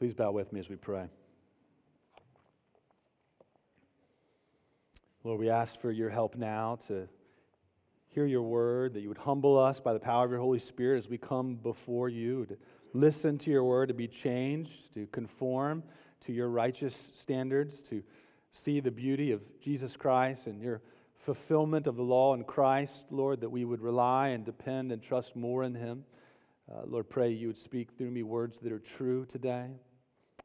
Please bow with me as we pray. Lord, we ask for your help now to hear your word, that you would humble us by the power of your Holy Spirit as we come before you, to listen to your word, to be changed, to conform to your righteous standards, to see the beauty of Jesus Christ and your fulfillment of the law in Christ, Lord, that we would rely and depend and trust more in him. Uh, Lord, pray you would speak through me words that are true today.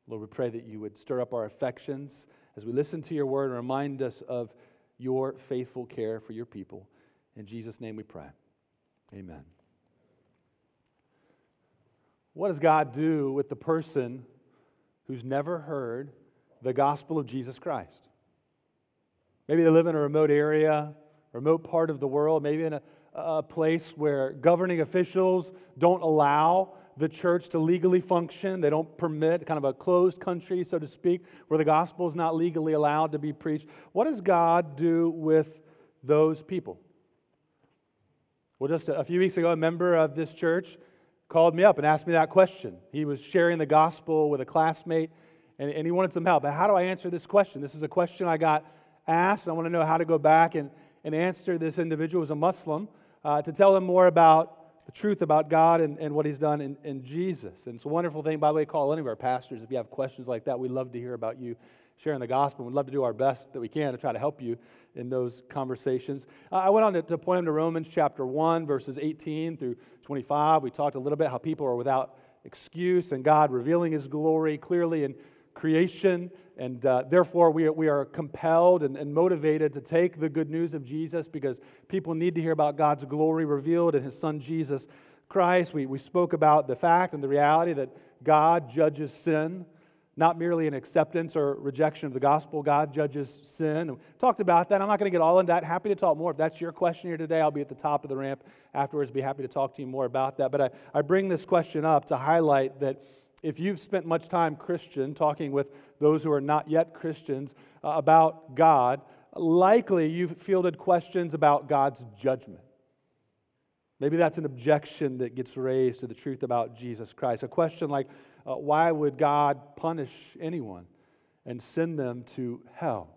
Lord, we pray that you would stir up our affections as we listen to your word and remind us of your faithful care for your people. In Jesus' name we pray. Amen. What does God do with the person who's never heard the gospel of Jesus Christ? Maybe they live in a remote area, remote part of the world, maybe in a, a place where governing officials don't allow the church to legally function. They don't permit kind of a closed country, so to speak, where the gospel is not legally allowed to be preached. What does God do with those people? Well, just a few weeks ago, a member of this church called me up and asked me that question. He was sharing the gospel with a classmate, and, and he wanted some help. But how do I answer this question? This is a question I got asked, I want to know how to go back and, and answer this individual who's a Muslim uh, to tell him more about truth about God and, and what He's done in, in Jesus. And it's a wonderful thing, by the way, call any of our pastors if you have questions like that. We'd love to hear about you sharing the gospel. We'd love to do our best that we can to try to help you in those conversations. I went on to, to point him to Romans chapter 1, verses 18 through 25. We talked a little bit how people are without excuse and God revealing His glory clearly in creation. And uh, therefore, we are, we are compelled and, and motivated to take the good news of Jesus because people need to hear about God's glory revealed in His Son Jesus Christ. We, we spoke about the fact and the reality that God judges sin, not merely an acceptance or rejection of the gospel. God judges sin. And talked about that. I'm not going to get all into that. Happy to talk more. If that's your question here today, I'll be at the top of the ramp afterwards. Be happy to talk to you more about that. But I, I bring this question up to highlight that if you've spent much time Christian talking with those who are not yet Christians uh, about God, likely you've fielded questions about God's judgment. Maybe that's an objection that gets raised to the truth about Jesus Christ. A question like, uh, why would God punish anyone and send them to hell?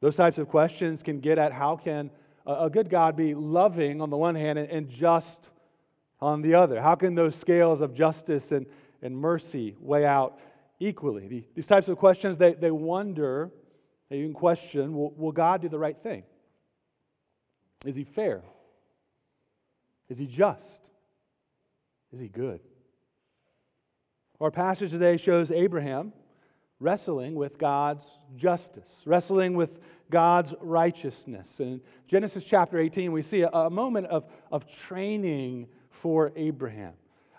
Those types of questions can get at how can a good God be loving on the one hand and just on the other? How can those scales of justice and, and mercy weigh out equally? These types of questions, they, they wonder, they even question will, will God do the right thing? Is he fair? Is he just? Is he good? Our passage today shows Abraham wrestling with God's justice, wrestling with God's righteousness. In Genesis chapter 18, we see a, a moment of, of training for Abraham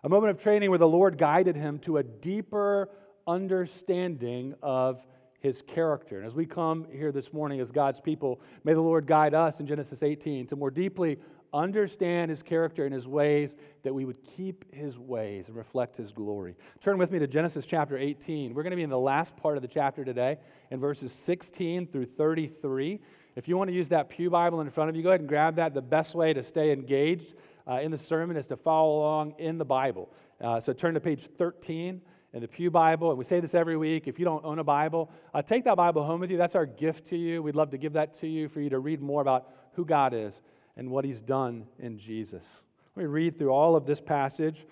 a moment of training where the Lord guided him to a deeper understanding of his character. And as we come here this morning as God's people, may the Lord guide us in Genesis 18 to more deeply understand his character and his ways, that we would keep his ways and reflect his glory. Turn with me to Genesis chapter 18. We're going to be in the last part of the chapter today, in verses 16 through 33. If you want to use that Pew Bible in front of you, go ahead and grab that. The best way to stay engaged uh, in the sermon is to follow along in the Bible. Uh, so turn to page 13 the Pew Bible. And we say this every week. If you don't own a Bible, uh, take that Bible home with you. That's our gift to you. We'd love to give that to you for you to read more about who God is and what He's done in Jesus. Let me read through all of this passage,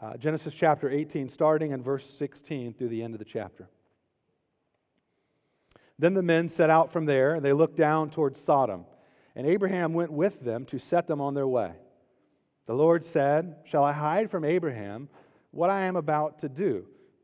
uh, Genesis chapter 18, starting in verse 16 through the end of the chapter. Then the men set out from there, and they looked down towards Sodom. And Abraham went with them to set them on their way. The Lord said, Shall I hide from Abraham what I am about to do,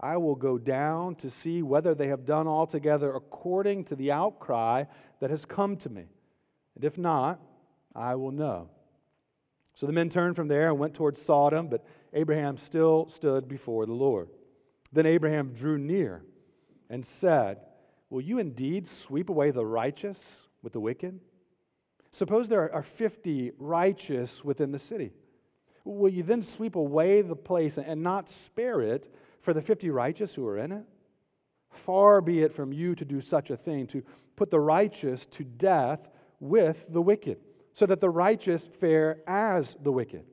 I will go down to see whether they have done altogether according to the outcry that has come to me. And if not, I will know. So the men turned from there and went towards Sodom, but Abraham still stood before the Lord. Then Abraham drew near and said, Will you indeed sweep away the righteous with the wicked? Suppose there are 50 righteous within the city. Will you then sweep away the place and not spare it for the 50 righteous who are in it? Far be it from you to do such a thing, to put the righteous to death with the wicked, so that the righteous fare as the wicked.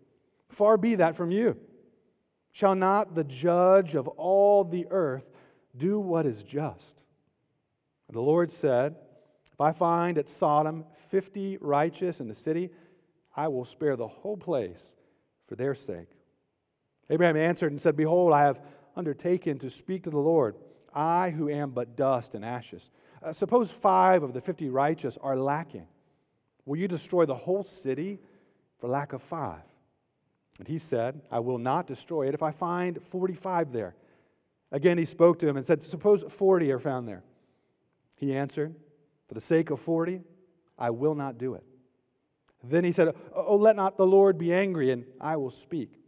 Far be that from you. Shall not the judge of all the earth do what is just? And the Lord said, If I find at Sodom 50 righteous in the city, I will spare the whole place for their sake. Abraham answered and said, Behold, I have undertaken to speak to the Lord, I who am but dust and ashes. Uh, suppose five of the 50 righteous are lacking. Will you destroy the whole city for lack of five? And he said, I will not destroy it if I find 45 there. Again, he spoke to him and said, Suppose 40 are found there. He answered, For the sake of 40, I will not do it. Then he said, Oh, let not the Lord be angry, and I will speak.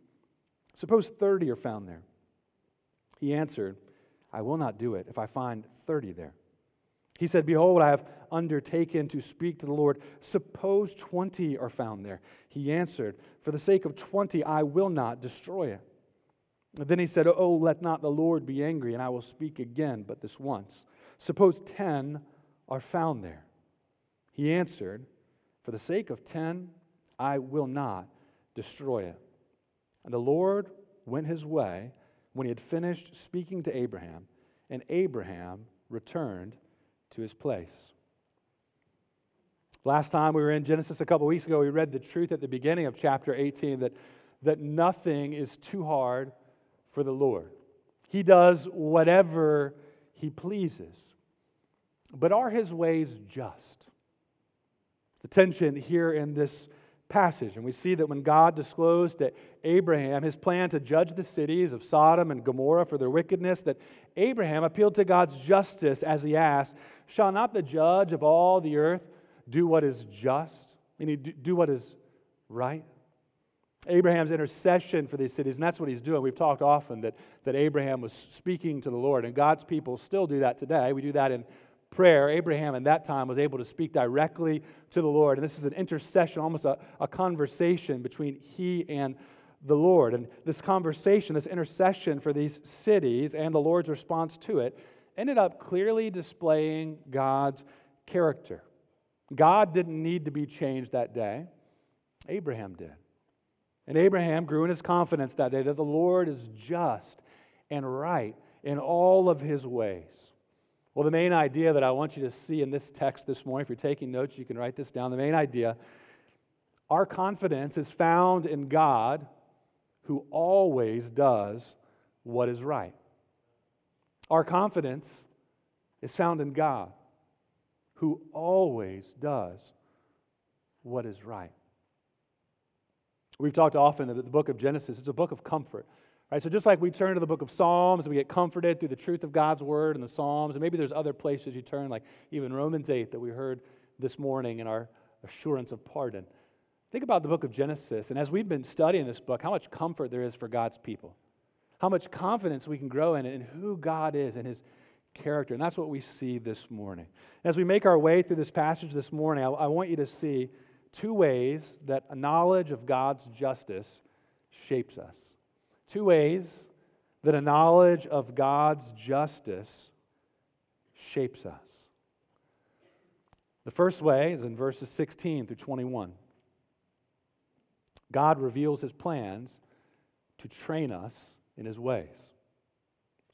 Suppose 30 are found there. He answered, I will not do it if I find 30 there. He said, Behold, I have undertaken to speak to the Lord. Suppose 20 are found there. He answered, For the sake of 20, I will not destroy it. then he said, Oh, let not the Lord be angry, and I will speak again, but this once. Suppose 10 are found there. He answered, For the sake of 10, I will not destroy it. And the Lord went his way when he had finished speaking to Abraham, and Abraham returned to his place. Last time we were in Genesis a couple weeks ago, we read the truth at the beginning of chapter 18 that, that nothing is too hard for the Lord. He does whatever he pleases. But are his ways just? The tension here in this passage. And we see that when God disclosed to Abraham his plan to judge the cities of Sodom and Gomorrah for their wickedness, that Abraham appealed to God's justice as he asked, Shall not the judge of all the earth do what is just? Meaning, do what is right? Abraham's intercession for these cities, and that's what he's doing. We've talked often that, that Abraham was speaking to the Lord, and God's people still do that today. We do that in prayer, Abraham in that time was able to speak directly to the Lord. And this is an intercession, almost a, a conversation between he and the Lord. And this conversation, this intercession for these cities and the Lord's response to it, ended up clearly displaying God's character. God didn't need to be changed that day, Abraham did. And Abraham grew in his confidence that day that the Lord is just and right in all of his ways. Well, the main idea that I want you to see in this text this morning, if you're taking notes, you can write this down. The main idea our confidence is found in God who always does what is right. Our confidence is found in God who always does what is right. We've talked often that the book of Genesis is a book of comfort. Right, so just like we turn to the book of Psalms and we get comforted through the truth of God's word and the Psalms, and maybe there's other places you turn, like even Romans 8 that we heard this morning in our assurance of pardon. Think about the book of Genesis, and as we've been studying this book, how much comfort there is for God's people, how much confidence we can grow in it, in who God is and his character. And that's what we see this morning. As we make our way through this passage this morning, I, I want you to see two ways that a knowledge of God's justice shapes us. Two ways that a knowledge of God's justice shapes us. The first way is in verses 16 through 21. God reveals his plans to train us in his ways.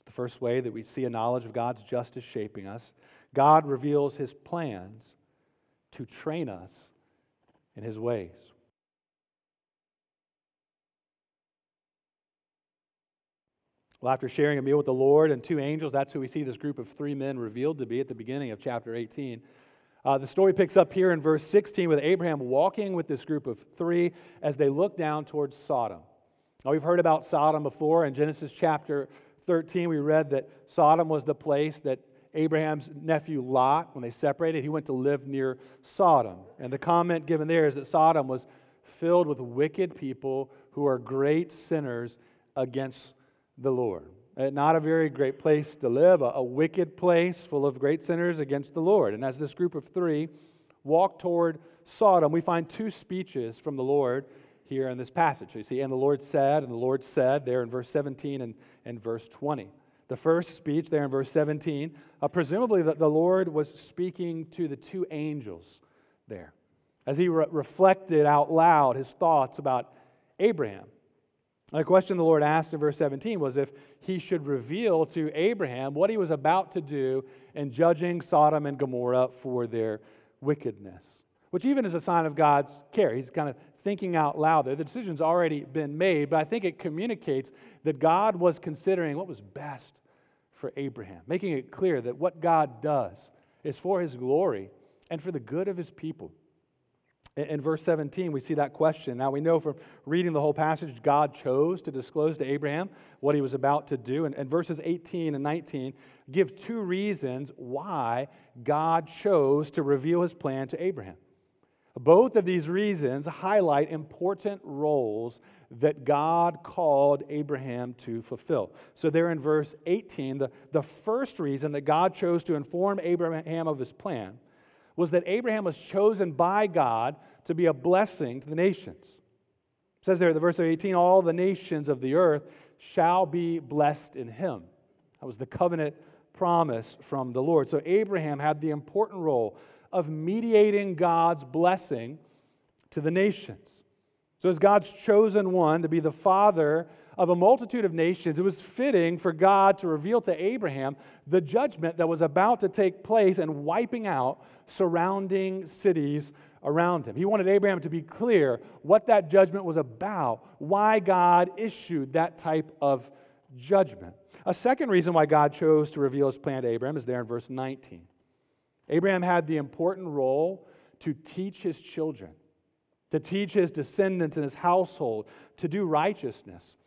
The first way that we see a knowledge of God's justice shaping us, God reveals his plans to train us in his ways. Well, after sharing a meal with the Lord and two angels, that's who we see this group of three men revealed to be at the beginning of chapter 18. Uh, the story picks up here in verse 16 with Abraham walking with this group of three as they look down towards Sodom. Now, we've heard about Sodom before. In Genesis chapter 13, we read that Sodom was the place that Abraham's nephew Lot, when they separated, he went to live near Sodom. And the comment given there is that Sodom was filled with wicked people who are great sinners against the Lord. uh, not a very great place to live, a, wicked place full of great sinners against the Lord. And as this group of three walk toward Sodom, we find two speeches from the Lord here in this passage. So You see, and the Lord said, and the Lord said there in verse 17 and, and verse 20. The first speech there in verse 17, uh, presumably the, the Lord was speaking to the two angels there as he re- reflected out loud his thoughts about Abraham. The question the Lord asked in verse 17 was if he should reveal to Abraham what he was about to do in judging Sodom and Gomorrah for their wickedness, which even is a sign of God's care. He's kind of thinking out loud there. The decision's already been made, but I think it communicates that God was considering what was best for Abraham, making it clear that what God does is for his glory and for the good of his people. In verse 17, we see that question. Now, we know from reading the whole passage, God chose to disclose to Abraham what he was about to do. And, and verses 18 and 19 give two reasons why God chose to reveal his plan to Abraham. Both of these reasons highlight important roles that God called Abraham to fulfill. So, there in verse 18, the, the first reason that God chose to inform Abraham of his plan was that Abraham was chosen by God to be a blessing to the nations. It says there, the verse 18, all the nations of the earth shall be blessed in him. That was the covenant promise from the Lord. So Abraham had the important role of mediating God's blessing to the nations. So, as God's chosen one to be the father of a multitude of nations, it was fitting for God to reveal to Abraham the judgment that was about to take place and wiping out surrounding cities around him. He wanted Abraham to be clear what that judgment was about, why God issued that type of judgment. A second reason why God chose to reveal his plan to Abraham is there in verse 19. Abraham had the important role to teach his children, to teach his descendants and his household to do righteousness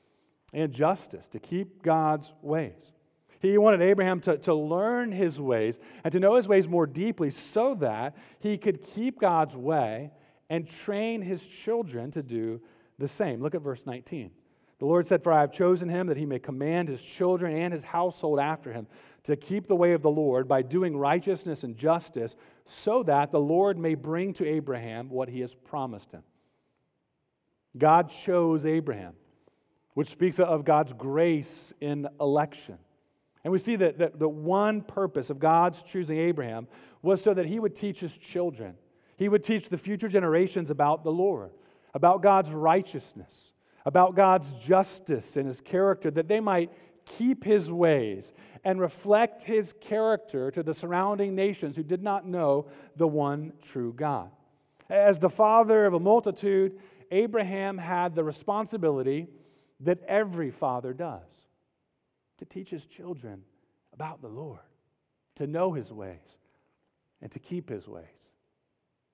and justice, to keep God's ways. He wanted Abraham to, to learn his ways and to know his ways more deeply so that he could keep God's way and train his children to do the same. Look at verse 19. The Lord said, For I have chosen him that he may command his children and his household after him to keep the way of the Lord by doing righteousness and justice, so that the Lord may bring to Abraham what he has promised him. God chose Abraham which speaks of God's grace in election. And we see that, that the one purpose of God's choosing Abraham was so that he would teach his children. He would teach the future generations about the Lord, about God's righteousness, about God's justice and his character, that they might keep his ways and reflect his character to the surrounding nations who did not know the one true God. As the father of a multitude, Abraham had the responsibility that every father does to teach his children about the Lord, to know his ways, and to keep his ways.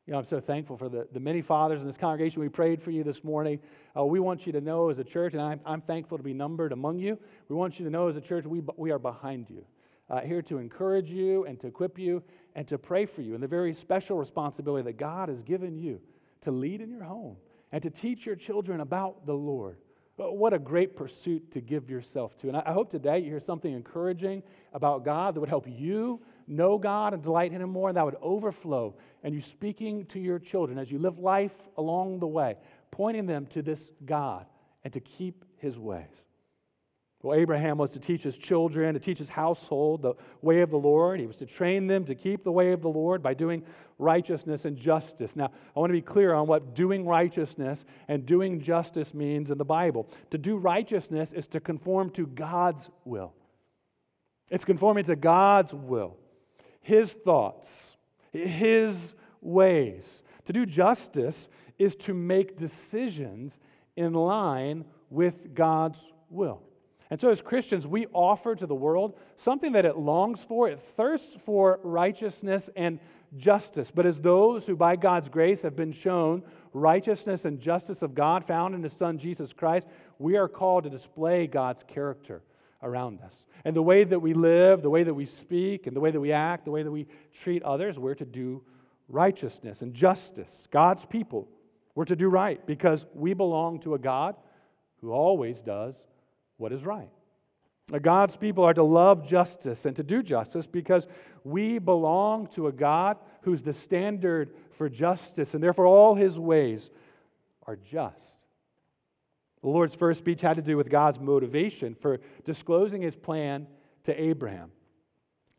You know, I'm so thankful for the, the many fathers in this congregation. We prayed for you this morning. Uh, we want you to know as a church, and I'm, I'm thankful to be numbered among you. We want you to know as a church, we, we are behind you, uh, here to encourage you and to equip you and to pray for you, and the very special responsibility that God has given you to lead in your home and to teach your children about the Lord. What a great pursuit to give yourself to. And I hope today you hear something encouraging about God that would help you know God and delight in Him more, and that would overflow. And you speaking to your children as you live life along the way, pointing them to this God and to keep His ways. Well, Abraham was to teach his children, to teach his household the way of the Lord. He was to train them to keep the way of the Lord by doing righteousness and justice. Now, I want to be clear on what doing righteousness and doing justice means in the Bible. To do righteousness is to conform to God's will, it's conforming to God's will, His thoughts, His ways. To do justice is to make decisions in line with God's will. And so, as Christians, we offer to the world something that it longs for. It thirsts for righteousness and justice. But as those who, by God's grace, have been shown righteousness and justice of God found in His Son, Jesus Christ, we are called to display God's character around us. And the way that we live, the way that we speak, and the way that we act, the way that we treat others, we're to do righteousness and justice. God's people, we're to do right because we belong to a God who always does what is right. God's people are to love justice and to do justice because we belong to a God who's the standard for justice, and therefore all his ways are just. The Lord's first speech had to do with God's motivation for disclosing his plan to Abraham.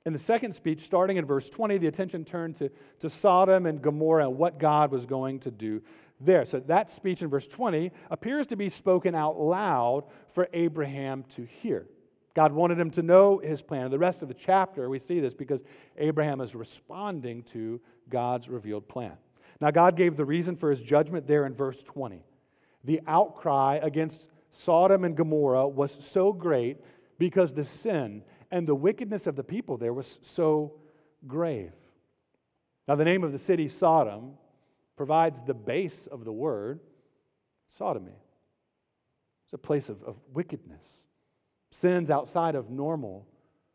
In the second speech, starting in verse 20, the attention turned to, to Sodom and Gomorrah and what God was going to do there. So that speech in verse 20 appears to be spoken out loud for Abraham to hear. God wanted him to know his plan. In the rest of the chapter, we see this because Abraham is responding to God's revealed plan. Now, God gave the reason for his judgment there in verse 20. The outcry against Sodom and Gomorrah was so great because the sin and the wickedness of the people there was so grave. Now, the name of the city, Sodom, provides the base of the word sodomy. It's a place of, of wickedness, sins outside of normal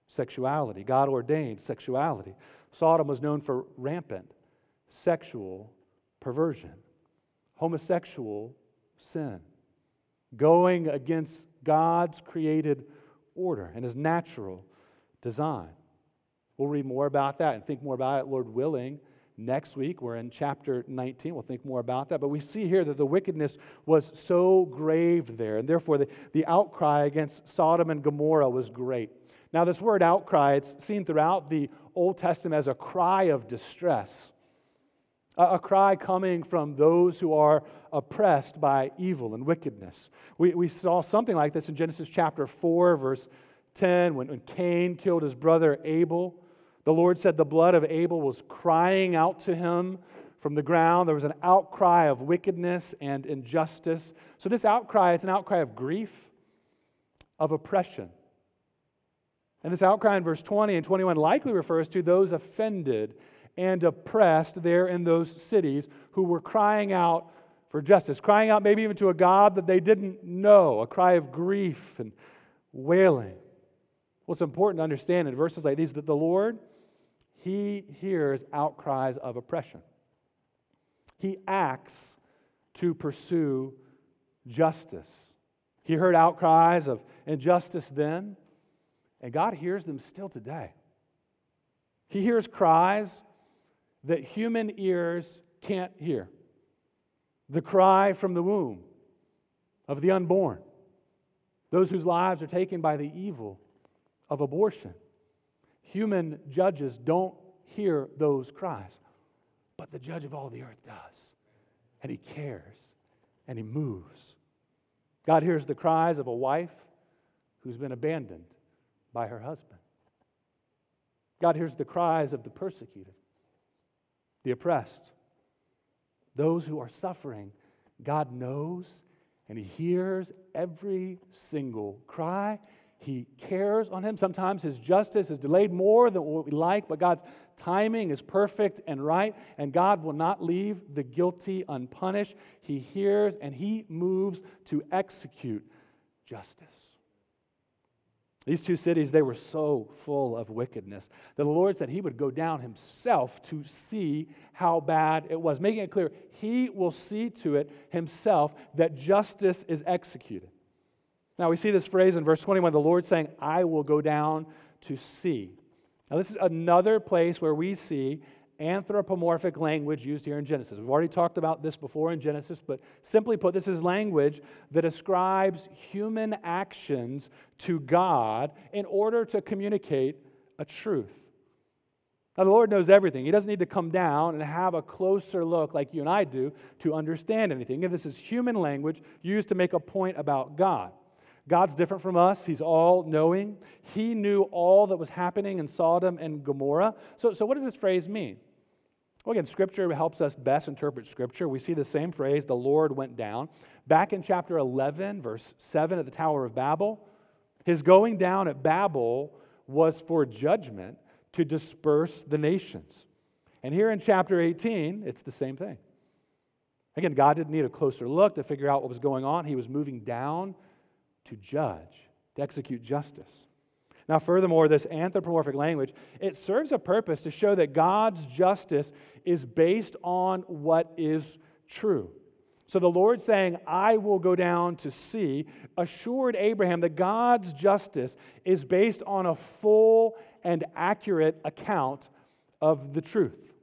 sexuality, God ordained sexuality. Sodom was known for rampant sexual perversion, homosexual sin, going against God's created order and his natural design. We'll read more about that and think more about it, Lord willing, next week. We're in chapter 19. We'll think more about that. But we see here that the wickedness was so grave there, and therefore the, the outcry against Sodom and Gomorrah was great. Now, this word outcry, it's seen throughout the Old Testament as a cry of distress, a, a cry coming from those who are oppressed by evil and wickedness. We, we saw something like this in Genesis chapter 4, verse 10, when, when Cain killed his brother Abel. The Lord said the blood of Abel was crying out to him from the ground. There was an outcry of wickedness and injustice. So, this outcry, it's an outcry of grief, of oppression. And this outcry in verse 20 and 21 likely refers to those offended and oppressed there in those cities who were crying out for justice, crying out maybe even to a God that they didn't know, a cry of grief and wailing. What's important to understand in verses like these that the Lord, He hears outcries of oppression. He acts to pursue justice. He heard outcries of injustice then, and God hears them still today. He hears cries that human ears can't hear the cry from the womb of the unborn, those whose lives are taken by the evil of abortion. Human judges don't hear those cries, but the judge of all the earth does. And he cares and he moves. God hears the cries of a wife who's been abandoned by her husband. God hears the cries of the persecuted, the oppressed, those who are suffering. God knows and He hears every single cry he cares on him. Sometimes his justice is delayed more than what we like, but God's timing is perfect and right, and God will not leave the guilty unpunished. He hears and he moves to execute justice. These two cities, they were so full of wickedness that the Lord said he would go down himself to see how bad it was, making it clear he will see to it himself that justice is executed. Now we see this phrase in verse 21 the Lord saying, I will go down to see. Now, this is another place where we see anthropomorphic language used here in Genesis. We've already talked about this before in Genesis, but simply put, this is language that ascribes human actions to God in order to communicate a truth. Now, the Lord knows everything. He doesn't need to come down and have a closer look like you and I do to understand anything. Again, this is human language used to make a point about God. God's different from us. He's all knowing. He knew all that was happening in Sodom and Gomorrah. So, so what does this phrase mean? Well, again, Scripture helps us best interpret Scripture. We see the same phrase, the Lord went down. Back in chapter 11, verse 7 at the Tower of Babel, his going down at Babel was for judgment to disperse the nations. And here in chapter 18, it's the same thing. Again, God didn't need a closer look to figure out what was going on. He was moving down to judge, to execute justice. Now, furthermore, this anthropomorphic language, it serves a purpose to show that God's justice is based on what is true. So the Lord saying, I will go down to see, assured Abraham that God's justice is based on a full and accurate account of the truth.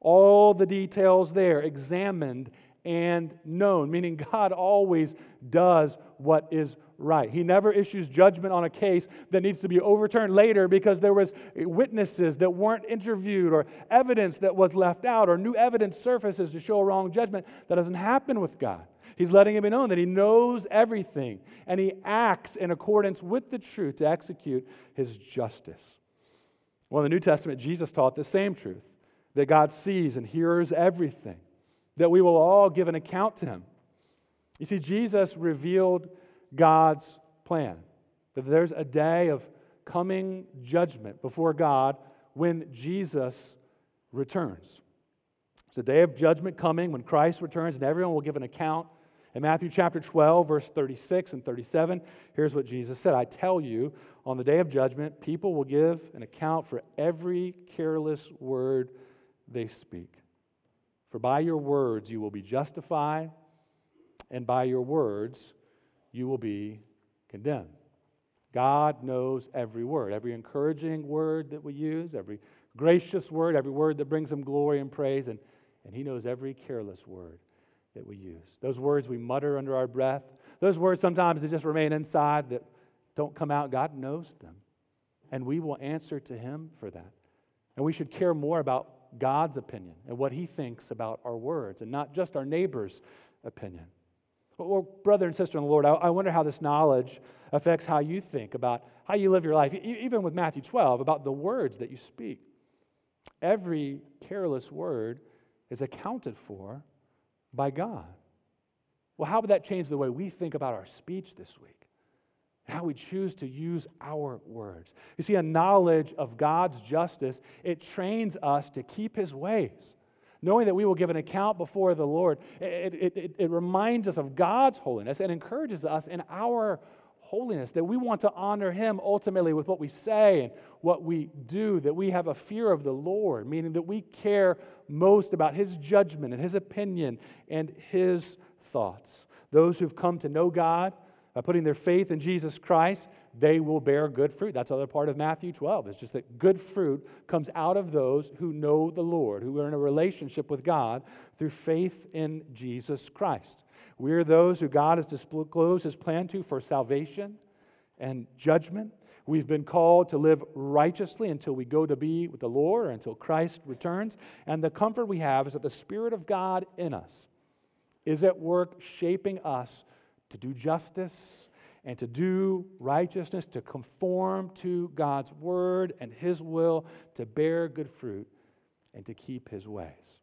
All the details there examined and known, meaning God always does what is right. He never issues judgment on a case that needs to be overturned later because there was witnesses that weren't interviewed or evidence that was left out or new evidence surfaces to show a wrong judgment. That doesn't happen with God. He's letting it be known that he knows everything and he acts in accordance with the truth to execute his justice. Well, in the New Testament, Jesus taught the same truth that God sees and hears everything that we will all give an account to him. You see, Jesus revealed God's plan, that there's a day of coming judgment before God when Jesus returns. It's a day of judgment coming when Christ returns, and everyone will give an account. In Matthew chapter 12, verse 36 and 37, here's what Jesus said I tell you, on the day of judgment, people will give an account for every careless word they speak. For by your words you will be justified, and by your words you will be condemned. God knows every word, every encouraging word that we use, every gracious word, every word that brings him glory and praise, and, and he knows every careless word that we use. Those words we mutter under our breath, those words sometimes that just remain inside that don't come out, God knows them. And we will answer to him for that. And we should care more about God's opinion and what He thinks about our words and not just our neighbor's opinion. Well, brother and sister in the Lord, I wonder how this knowledge affects how you think about how you live your life, even with Matthew 12, about the words that you speak. Every careless word is accounted for by God. Well, how would that change the way we think about our speech this week? how we choose to use our words. You see, a knowledge of God's justice, it trains us to keep his ways. Knowing that we will give an account before the Lord, it, it, it, it reminds us of God's holiness and encourages us in our holiness, that we want to honor him ultimately with what we say and what we do, that we have a fear of the Lord, meaning that we care most about his judgment and his opinion and his thoughts. Those who've come to know God, by putting their faith in Jesus Christ, they will bear good fruit. That's another part of Matthew 12. It's just that good fruit comes out of those who know the Lord, who are in a relationship with God through faith in Jesus Christ. We are those who God has disclosed his plan to for salvation and judgment. We've been called to live righteously until we go to be with the Lord or until Christ returns. And the comfort we have is that the Spirit of God in us is at work shaping us to do justice and to do righteousness, to conform to God's word and his will, to bear good fruit, and to keep his ways.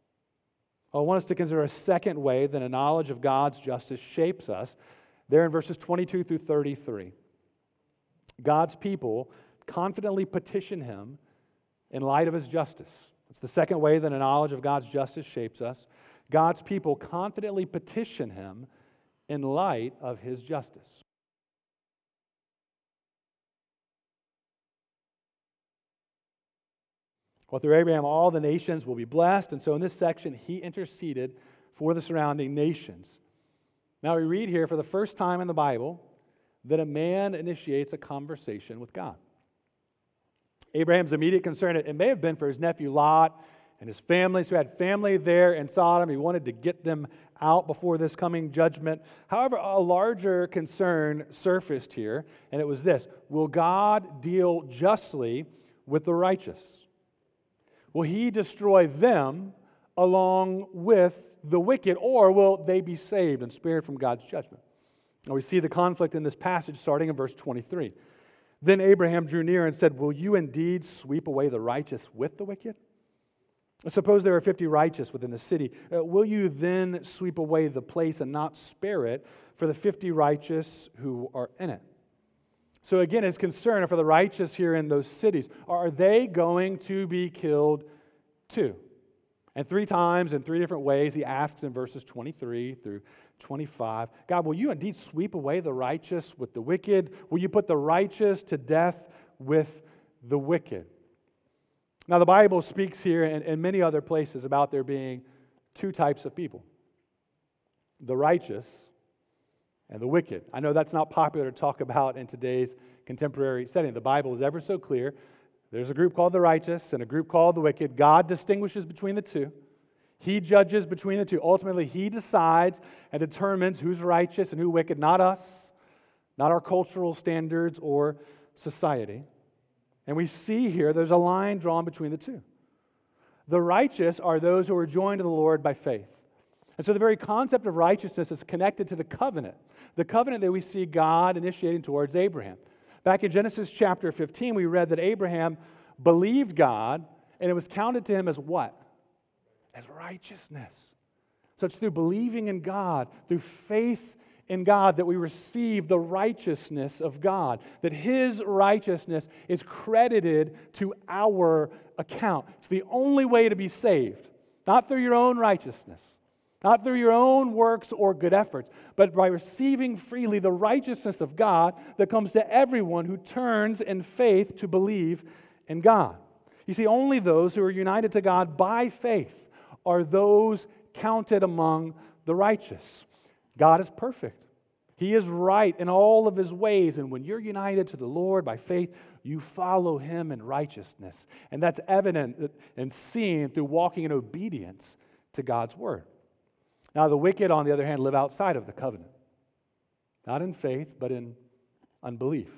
Oh, I want us to consider a second way that a knowledge of God's justice shapes us. There in verses 22 through 33. God's people confidently petition him in light of his justice. It's the second way that a knowledge of God's justice shapes us. God's people confidently petition him in light of his justice. Well, through Abraham, all the nations will be blessed. And so in this section, he interceded for the surrounding nations. Now, we read here for the first time in the Bible that a man initiates a conversation with God. Abraham's immediate concern, it may have been for his nephew Lot and his family. So he had family there in Sodom. He wanted to get them out before this coming judgment. However, a larger concern surfaced here, and it was this Will God deal justly with the righteous? Will he destroy them along with the wicked, or will they be saved and spared from God's judgment? Now we see the conflict in this passage starting in verse 23. Then Abraham drew near and said, Will you indeed sweep away the righteous with the wicked? Suppose there are 50 righteous within the city. Uh, will you then sweep away the place and not spare it for the 50 righteous who are in it? So, again, his concern for the righteous here in those cities are they going to be killed too? And three times in three different ways, he asks in verses 23 through 25 God, will you indeed sweep away the righteous with the wicked? Will you put the righteous to death with the wicked? Now, the Bible speaks here and in many other places about there being two types of people. the righteous and the wicked. I know that's not popular to talk about in today's contemporary setting. The Bible is ever so clear. There's a group called the righteous and a group called the wicked. God distinguishes between the two. He judges between the two. Ultimately, He decides and determines who's righteous and who's wicked, not us, not our cultural standards or society. And we see here there's a line drawn between the two. The righteous are those who are joined to the Lord by faith. And so the very concept of righteousness is connected to the covenant, the covenant that we see God initiating towards Abraham. Back in Genesis chapter 15, we read that Abraham believed God and it was counted to him as what? As righteousness. So it's through believing in God, through faith in God that we receive the righteousness of God, that His righteousness is credited to our account. It's the only way to be saved, not through your own righteousness, not through your own works or good efforts, but by receiving freely the righteousness of God that comes to everyone who turns in faith to believe in God. You see, only those who are united to God by faith are those counted among the righteous. God is perfect. He is right in all of his ways. And when you're united to the Lord by faith, you follow him in righteousness. And that's evident and seen through walking in obedience to God's word. Now, the wicked, on the other hand, live outside of the covenant, not in faith, but in unbelief.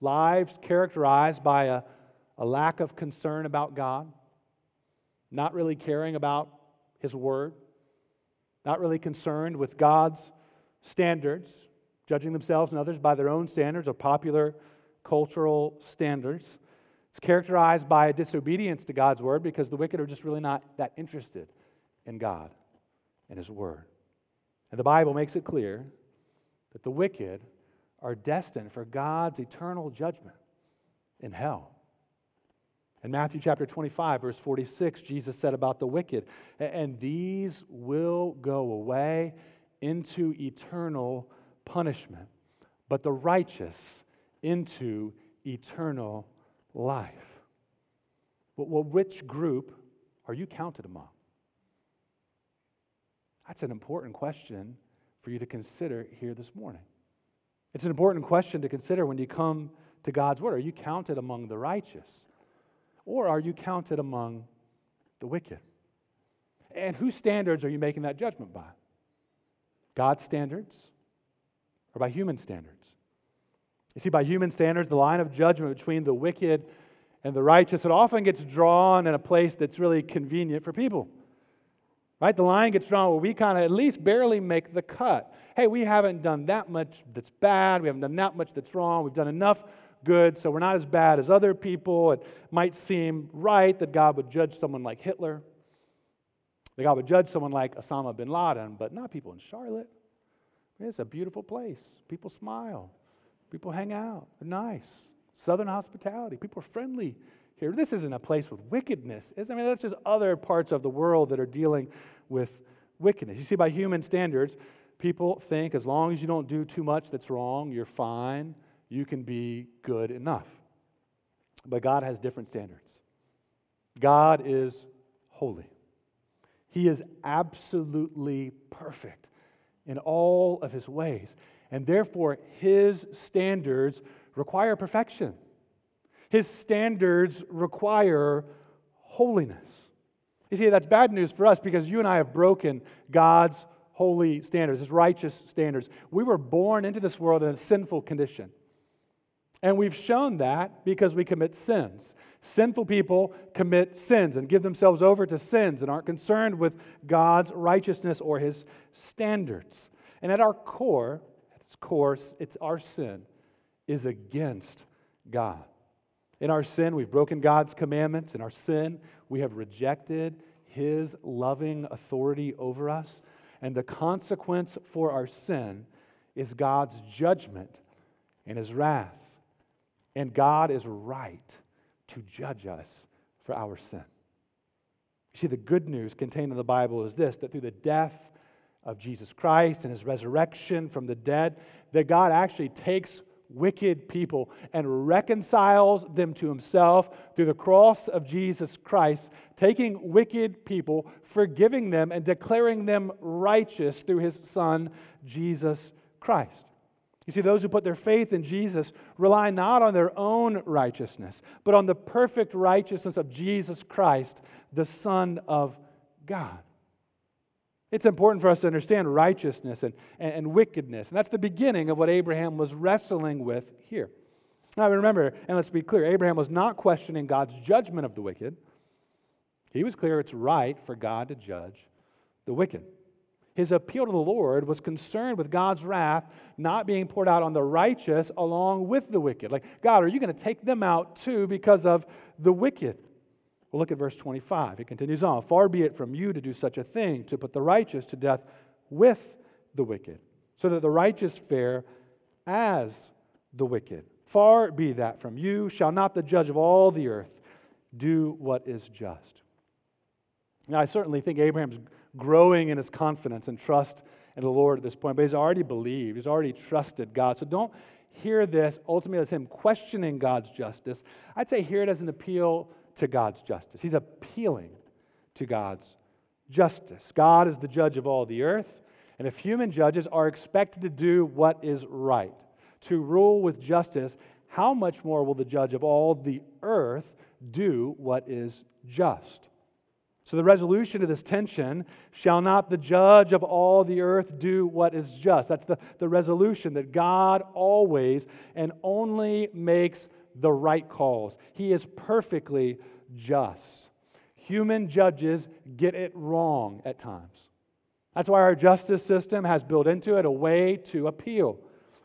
Lives characterized by a, a lack of concern about God, not really caring about his word, not really concerned with God's standards, judging themselves and others by their own standards or popular cultural standards. It's characterized by a disobedience to God's word because the wicked are just really not that interested in God and His word. And the Bible makes it clear that the wicked are destined for God's eternal judgment in hell. In Matthew chapter 25, verse 46, Jesus said about the wicked, and these will go away into eternal punishment, but the righteous into eternal life. Well, which group are you counted among? That's an important question for you to consider here this morning. It's an important question to consider when you come to God's Word. Are you counted among the righteous? Or are you counted among the wicked? And whose standards are you making that judgment by? God's standards or by human standards? You see, by human standards, the line of judgment between the wicked and the righteous, it often gets drawn in a place that's really convenient for people. Right? The line gets drawn where we kind of at least barely make the cut. Hey, we haven't done that much that's bad. We haven't done that much that's wrong. We've done enough good, so we're not as bad as other people. It might seem right that God would judge someone like Hitler. That God would judge someone like Osama bin Laden, but not people in Charlotte. It's a beautiful place. People smile, people hang out, they're nice. Southern hospitality, people are friendly here. This isn't a place with wickedness. I mean, that's just other parts of the world that are dealing with wickedness. You see, by human standards, people think as long as you don't do too much that's wrong, you're fine, you can be good enough. But God has different standards. God is holy. He is absolutely perfect in all of his ways. And therefore, his standards require perfection. His standards require holiness. You see, that's bad news for us because you and I have broken God's holy standards, his righteous standards. We were born into this world in a sinful condition. And we've shown that because we commit sins. Sinful people commit sins and give themselves over to sins and aren't concerned with God's righteousness or his standards. And at our core, at its core, it's our sin is against God. In our sin, we've broken God's commandments. In our sin, we have rejected his loving authority over us. And the consequence for our sin is God's judgment and his wrath. And God is right to judge us for our sin. See, the good news contained in the Bible is this that through the death of Jesus Christ and his resurrection from the dead, that God actually takes wicked people and reconciles them to himself through the cross of Jesus Christ, taking wicked people, forgiving them, and declaring them righteous through his Son, Jesus Christ. You see, those who put their faith in Jesus rely not on their own righteousness, but on the perfect righteousness of Jesus Christ, the Son of God. It's important for us to understand righteousness and, and, and, wickedness. And that's the beginning of what Abraham was wrestling with here. Now, remember, and let's be clear Abraham was not questioning God's judgment of the wicked. He was clear it's right for God to judge the wicked. His appeal to the Lord was concerned with God's wrath not being poured out on the righteous along with the wicked. Like, God, are you going to take them out too because of the wicked? Well, look at verse 25. It continues on Far be it from you to do such a thing, to put the righteous to death with the wicked, so that the righteous fare as the wicked. Far be that from you. Shall not the judge of all the earth do what is just? Now, I certainly think Abraham's growing in his confidence and trust in the Lord at this point, but he's already believed, he's already trusted God. So don't hear this ultimately as him questioning God's justice. I'd say hear it as an appeal to God's justice. He's appealing to God's justice. God is the judge of all the earth, and if human judges are expected to do what is right, to rule with justice, how much more will the judge of all the earth do what is just? So, the resolution of this tension shall not the judge of all the earth do what is just? That's the, the resolution that God always and only makes the right calls. He is perfectly just. Human judges get it wrong at times. That's why our justice system has built into it a way to appeal,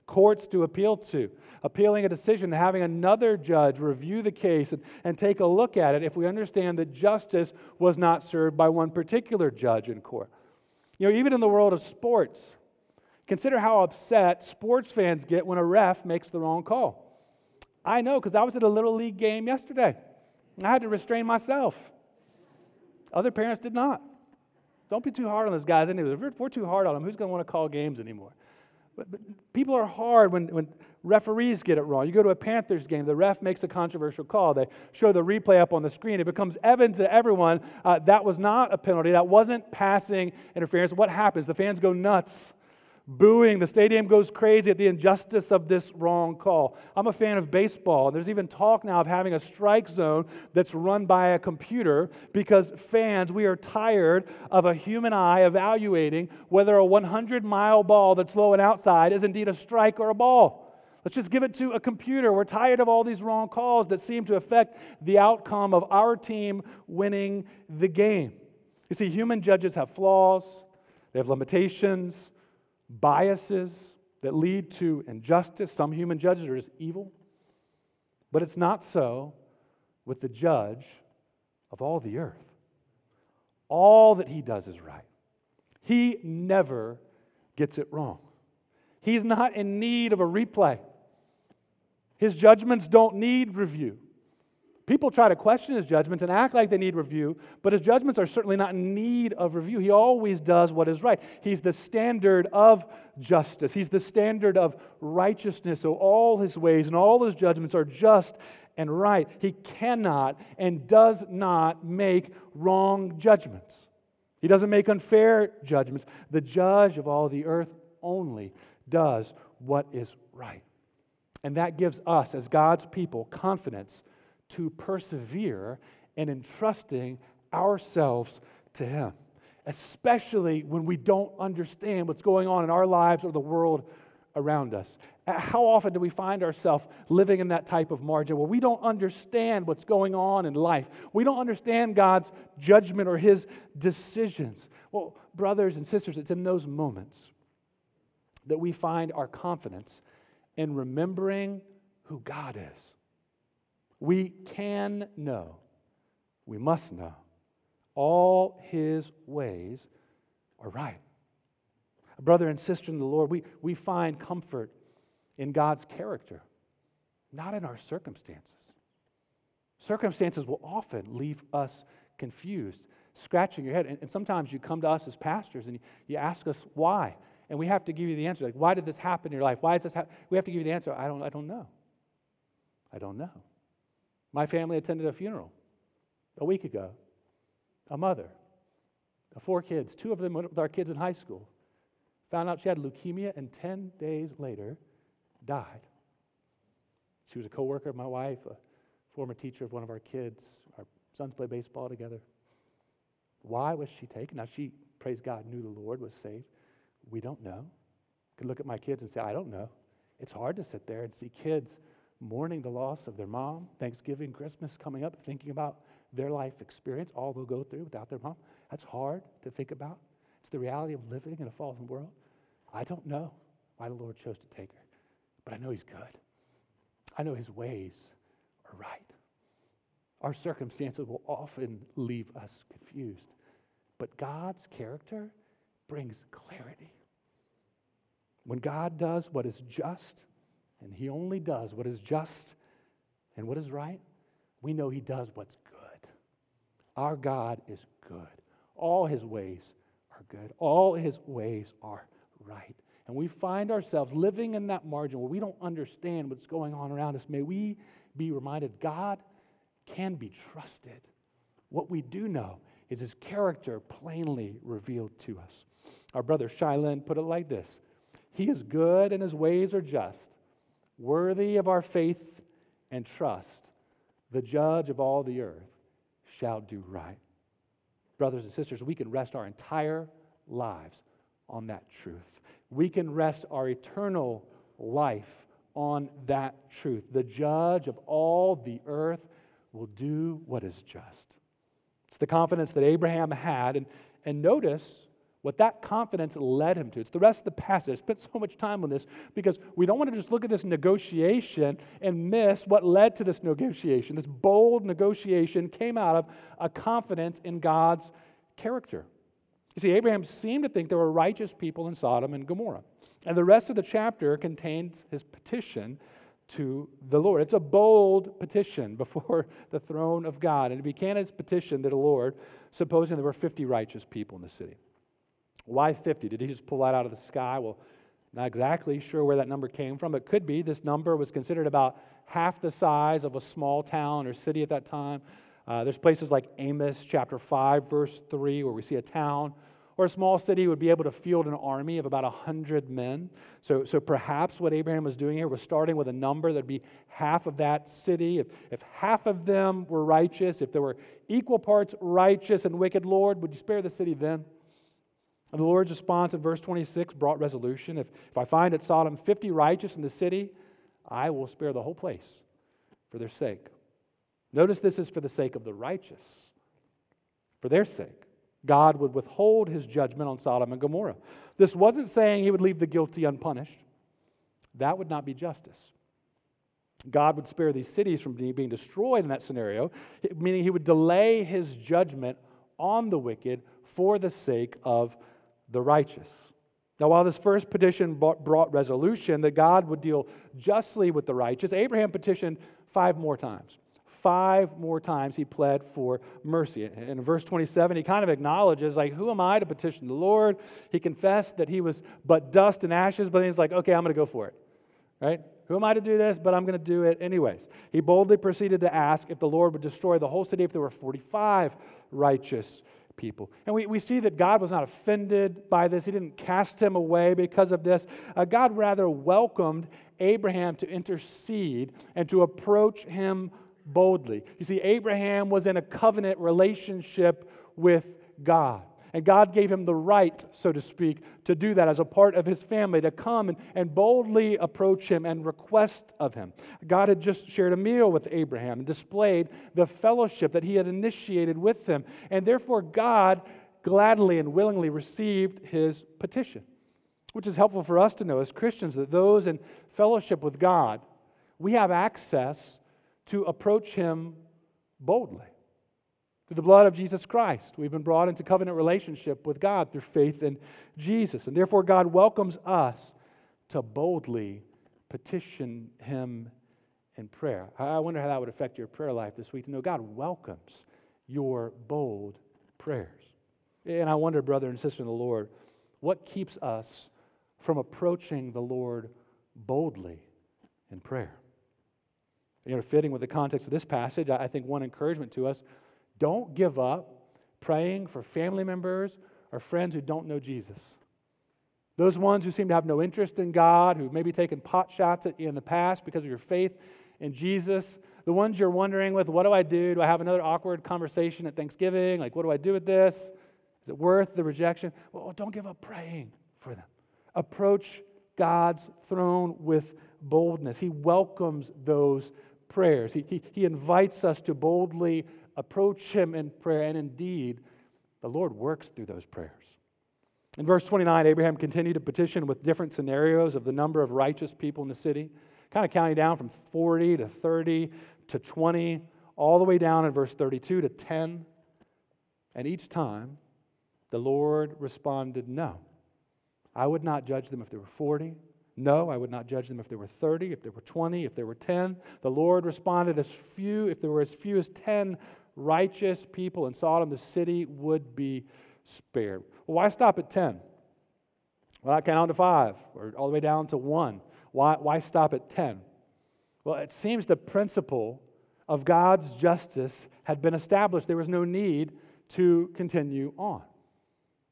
courts to appeal to, appealing a decision, having another judge review the case and, and take a look at it if we understand that justice was not served by one particular judge in court. You know, even in the world of sports, consider how upset sports fans get when a ref makes the wrong call. I know because I was at a little league game yesterday. I had to restrain myself. Other parents did not. Don't be too hard on those guys anyway. If we're, if we're too hard on them, who's going to want to call games anymore? But, but, people are hard when, when referees get it wrong. You go to a Panthers game, the ref makes a controversial call. They show the replay up on the screen. It becomes evident to everyone uh, that was not a penalty. That wasn't passing interference. What happens? The fans go nuts booing. The stadium goes crazy at the injustice of this wrong call. I'm a fan of baseball. There's even talk now of having a strike zone that's run by a computer because fans, we are tired of a human eye evaluating whether a 100 mile ball that's low and outside is indeed a strike or a ball. Let's just give it to a computer. We're tired of all these wrong calls that seem to affect the outcome of our team winning the game. You see, human judges have flaws, they have limitations, biases that lead to injustice. Some human judges are just evil. But it's not so with the judge of all the earth. All that he does is right. He never gets it wrong. He's not in need of a replay. His judgments don't need review. People try to question his judgments and act like they need review, but his judgments are certainly not in need of review. He always does what is right. He's the standard of justice, he's the standard of righteousness. So all his ways and all his judgments are just and right. He cannot and does not make wrong judgments. He doesn't make unfair judgments. The judge of all the earth only does what is right. And that gives us, as God's people, confidence to persevere in entrusting ourselves to Him, especially when we don't understand what's going on in our lives or the world around us. Uh, how often do we find ourselves living in that type of margin where we don't understand what's going on in life? We don't understand God's judgment or His decisions. Well, brothers and sisters, it's in those moments that we find our confidence in remembering who God is we can know, we must know, all his ways are right. Brother and sister in the Lord, we, we find comfort in God's character, not in our circumstances. Circumstances will often leave us confused, scratching your head. And, and sometimes you come to us as pastors and you, you ask us why. And we have to give you the answer. Like, why did this happen in your life? Why is this happen? We have to give you the answer. I don't, I don't know. I don't know. My family attended a funeral a week ago. A mother, four kids, two of them with our kids in high school. Found out she had leukemia, and 10 days later, died. She was a coworker of my wife, a former teacher of one of our kids. Our sons play baseball together. Why was she taken? Now, she, praise God, knew the Lord was saved. We don't know. Could look at my kids and say, I don't know. It's hard to sit there and see kids mourning the loss of their mom, Thanksgiving, Christmas coming up, thinking about their life experience, all they'll go through without their mom. That's hard to think about. It's the reality of living in a fallen world. I don't know why the Lord chose to take her, but I know He's good. I know His ways are right. Our circumstances will often leave us confused, but God's character brings clarity. When God does what is just, and He only does what is just and what is right, we know He does what's good. Our God is good. All His ways are good, all His ways are right. And we find ourselves living in that margin where we don't understand what's going on around us. May we be reminded God can be trusted. What we do know is His character plainly revealed to us. Our brother Shai Linne put it like this He is good and His ways are just worthy of our faith and trust, the judge of all the earth shall do right. Brothers and sisters, we can rest our entire lives on that truth. We can rest our eternal life on that truth. The judge of all the earth will do what is just. It's the confidence that Abraham had. And, and notice what that confidence led him to. It's the rest of the passage. I spent so much time on this because we don't want to just look at this negotiation and miss what led to this negotiation. This bold negotiation came out of a confidence in God's character. You see, Abraham seemed to think there were righteous people in Sodom and Gomorrah. And the rest of the chapter contains his petition to the Lord. It's a bold petition before the throne of God. And it began his petition to the Lord, supposing there were 50 righteous people in the city. Why 50? Did he just pull that out of the sky? Well, not exactly sure where that number came from. It could be this number was considered about half the size of a small town or city at that time. Uh, there's places like Amos chapter 5, verse 3, where we see a town or a small city would be able to field an army of about 100 men. So, so perhaps what Abraham was doing here was starting with a number that would be half of that city. If, if half of them were righteous, if there were equal parts righteous and wicked, Lord, would you spare the city then? And the Lord's response in verse 26 brought resolution. If, if I find at Sodom 50 righteous in the city, I will spare the whole place for their sake. Notice this is for the sake of the righteous, for their sake. God would withhold his judgment on Sodom and Gomorrah. This wasn't saying he would leave the guilty unpunished. That would not be justice. God would spare these cities from being destroyed in that scenario, meaning he would delay his judgment on the wicked for the sake of the righteous. Now, while this first petition brought resolution that God would deal justly with the righteous, Abraham petitioned five more times. Five more times he pled for mercy. In verse 27, he kind of acknowledges, like, who am I to petition the Lord? He confessed that he was but dust and ashes, but then he's like, okay, I'm going to go for it. Right? Who am I to do this? But I'm going to do it anyways. He boldly proceeded to ask if the Lord would destroy the whole city if there were 45 righteous people. And we, we see that God was not offended by this, He didn't cast him away because of this. Uh, God rather welcomed Abraham to intercede and to approach him boldly. You see, Abraham was in a covenant relationship with God. And God gave him the right, so to speak, to do that as a part of his family, to come and, and boldly approach him and request of him. God had just shared a meal with Abraham and displayed the fellowship that he had initiated with him. And therefore, God gladly and willingly received his petition, which is helpful for us to know as Christians that those in fellowship with God, we have access to approach him boldly. Through the blood of Jesus Christ, we've been brought into covenant relationship with God through faith in Jesus. And therefore, God welcomes us to boldly petition Him in prayer. I wonder how that would affect your prayer life this week to know God welcomes your bold prayers. And I wonder, brother and sister in the Lord, what keeps us from approaching the Lord boldly in prayer. You know, fitting with the context of this passage, I think one encouragement to us don't give up praying for family members or friends who don't know Jesus. Those ones who seem to have no interest in God, who maybe taken pot shots at you in the past because of your faith in Jesus, the ones you're wondering with, what do I do? Do I have another awkward conversation at Thanksgiving? Like, what do I do with this? Is it worth the rejection? Well, don't give up praying for them. Approach God's throne with boldness. He welcomes those prayers. He, he, he invites us to boldly approach Him in prayer, and indeed, the Lord works through those prayers. In verse 29, Abraham continued to petition with different scenarios of the number of righteous people in the city, kind of counting down from 40 to 30 to 20, all the way down in verse 32 to 10. And each time, the Lord responded, No. I would not judge them if there were 40. No, I would not judge them if there were 30, if there were 20, if there were 10. The Lord responded, as few, if there were as few as 10 righteous people in Sodom, the city would be spared. Well, why stop at 10? Well, I count down to five or all the way down to one. Why, why stop at 10? Well, it seems the principle of God's justice had been established. There was no need to continue on.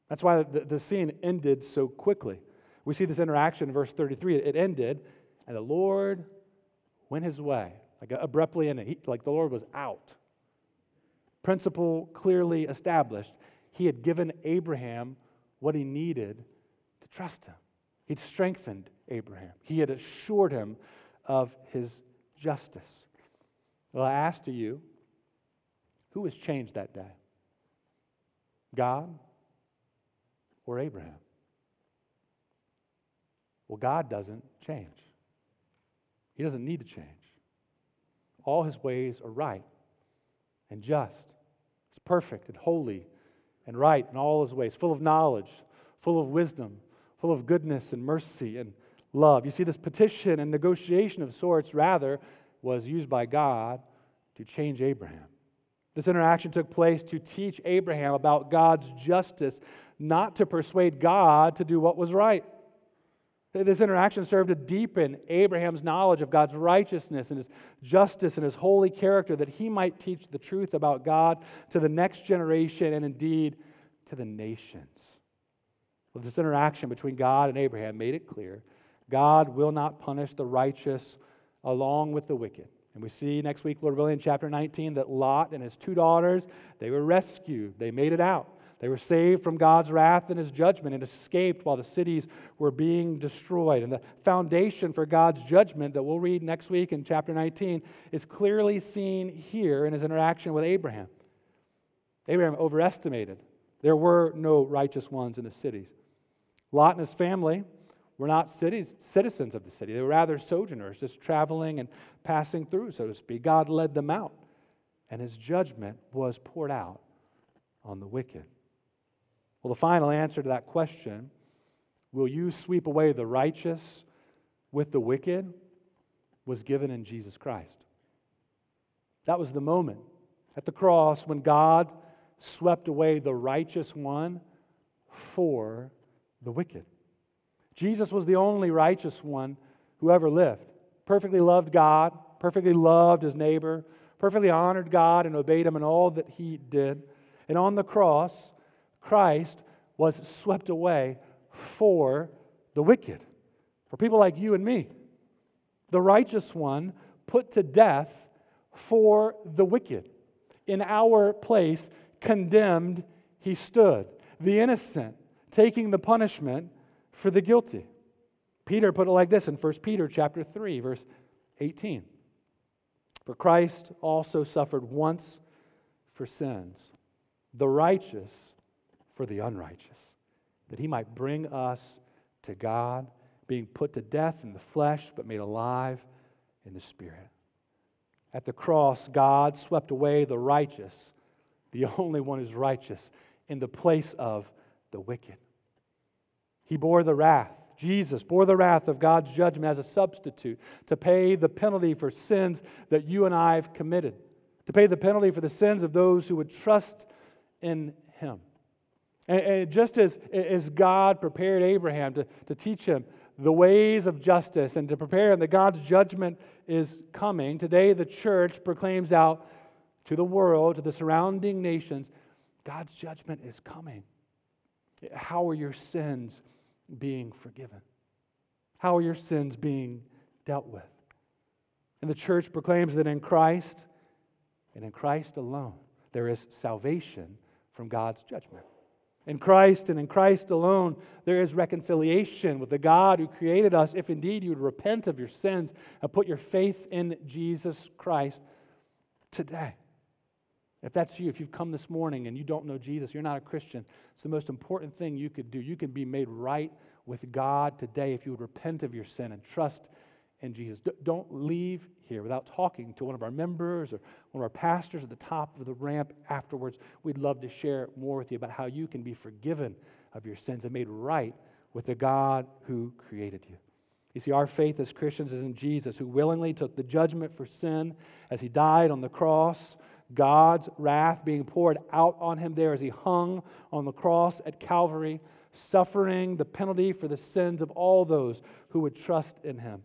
That's why the, the scene ended so quickly. We see this interaction in verse 33. It ended, and the Lord went his way, like abruptly in it, like the Lord was out principle clearly established. He had given Abraham what he needed to trust him. He'd strengthened Abraham, he had assured him of his justice. Well, I ask to you, who was changed that day? God or Abraham? Well, God doesn't change. He doesn't need to change. All his ways are right and just. He's perfect and holy and right in all his ways, full of knowledge, full of wisdom, full of goodness and mercy and love. You see, this petition and negotiation of sorts, rather, was used by God to change Abraham. This interaction took place to teach Abraham about God's justice, not to persuade God to do what was right. This interaction served to deepen Abraham's knowledge of God's righteousness and his justice and his holy character, that he might teach the truth about God to the next generation and indeed to the nations. Well, this interaction between God and Abraham made it clear God will not punish the righteous along with the wicked. And we see next week, Lord willing, in chapter 19, that Lot and his two daughters, they were rescued. They made it out. They were saved from God's wrath and his judgment and escaped while the cities were being destroyed. And the foundation for God's judgment that we'll read next week in chapter 19 is clearly seen here in his interaction with Abraham. Abraham overestimated. There were no righteous ones in the cities. Lot and his family were not cities, citizens of the city. They were rather sojourners, just traveling and passing through, so to speak. God led them out, and his judgment was poured out on the wicked. Well, the final answer to that question will you sweep away the righteous with the wicked? was given in Jesus Christ. That was the moment at the cross when God swept away the righteous one for the wicked. Jesus was the only righteous one who ever lived. Perfectly loved God, perfectly loved his neighbor, perfectly honored God and obeyed him in all that he did. And on the cross, Christ was swept away for the wicked, for people like you and me. The righteous one put to death for the wicked. In our place, condemned, he stood. The innocent taking the punishment for the guilty. Peter put it like this in 1 Peter chapter 3 verse 18. For Christ also suffered once for sins, the righteous for the unrighteous, that he might bring us to God, being put to death in the flesh, but made alive in the Spirit. At the cross, God swept away the righteous, the only one who's righteous, in the place of the wicked. He bore the wrath. Jesus bore the wrath of God's judgment as a substitute to pay the penalty for sins that you and I have committed, to pay the penalty for the sins of those who would trust in Him. And, and just as, as God prepared Abraham to, to teach him the ways of justice and to prepare him that God's judgment is coming, today the church proclaims out to the world, to the surrounding nations, God's judgment is coming. How are your sins being forgiven? How are your sins being dealt with? And the church proclaims that in Christ and in Christ alone, there is salvation from God's judgment. In Christ and in Christ alone, there is reconciliation with the God who created us, if indeed you would repent of your sins and put your faith in Jesus Christ today. If that's you, if you've come this morning and you don't know Jesus, you're not a Christian, it's the most important thing you could do. You can be made right with God today if you would repent of your sin and trust in Jesus. Don't leave here without talking to one of our members or one of our pastors at the top of the ramp afterwards. We'd love to share more with you about how you can be forgiven of your sins and made right with the God who created you. You see, our faith as Christians is in Jesus, who willingly took the judgment for sin as he died on the cross God's wrath being poured out on him there as he hung on the cross at Calvary, suffering the penalty for the sins of all those who would trust in him.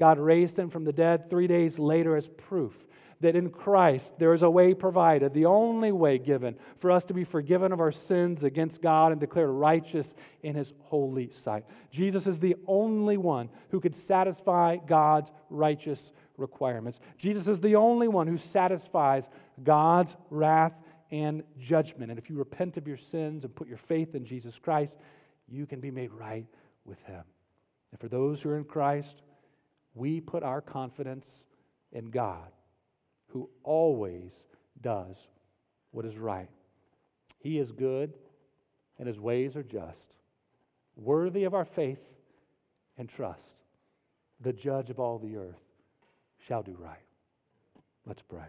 God raised him from the dead three days later as proof that in Christ there is a way provided, the only way given for us to be forgiven of our sins against God and declared righteous in his holy sight. Jesus is the only one who could satisfy God's righteous requirements. Jesus is the only one who satisfies God's wrath and judgment. And if you repent of your sins and put your faith in Jesus Christ, you can be made right with Him. And for those who are in Christ, we put our confidence in God, who always does what is right. He is good, and His ways are just, worthy of our faith and trust. The judge of all the earth shall do right. Let's pray.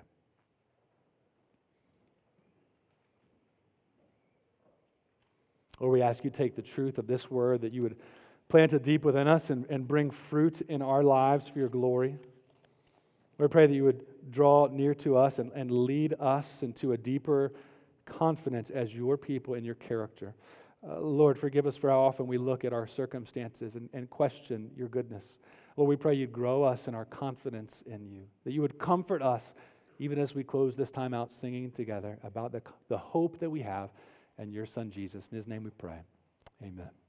Lord, we ask you to take the truth of this word, that you would plant it deep within us and, and bring fruit in our lives for your glory. We pray that you would draw near to us and, and lead us into a deeper confidence as your people in your character. Uh, Lord, forgive us for how often we look at our circumstances and, and question your goodness. Lord, we pray you'd grow us in our confidence in you, that you would comfort us even as we close this time out singing together about the, the hope that we have and your son Jesus. In his name we pray. Amen.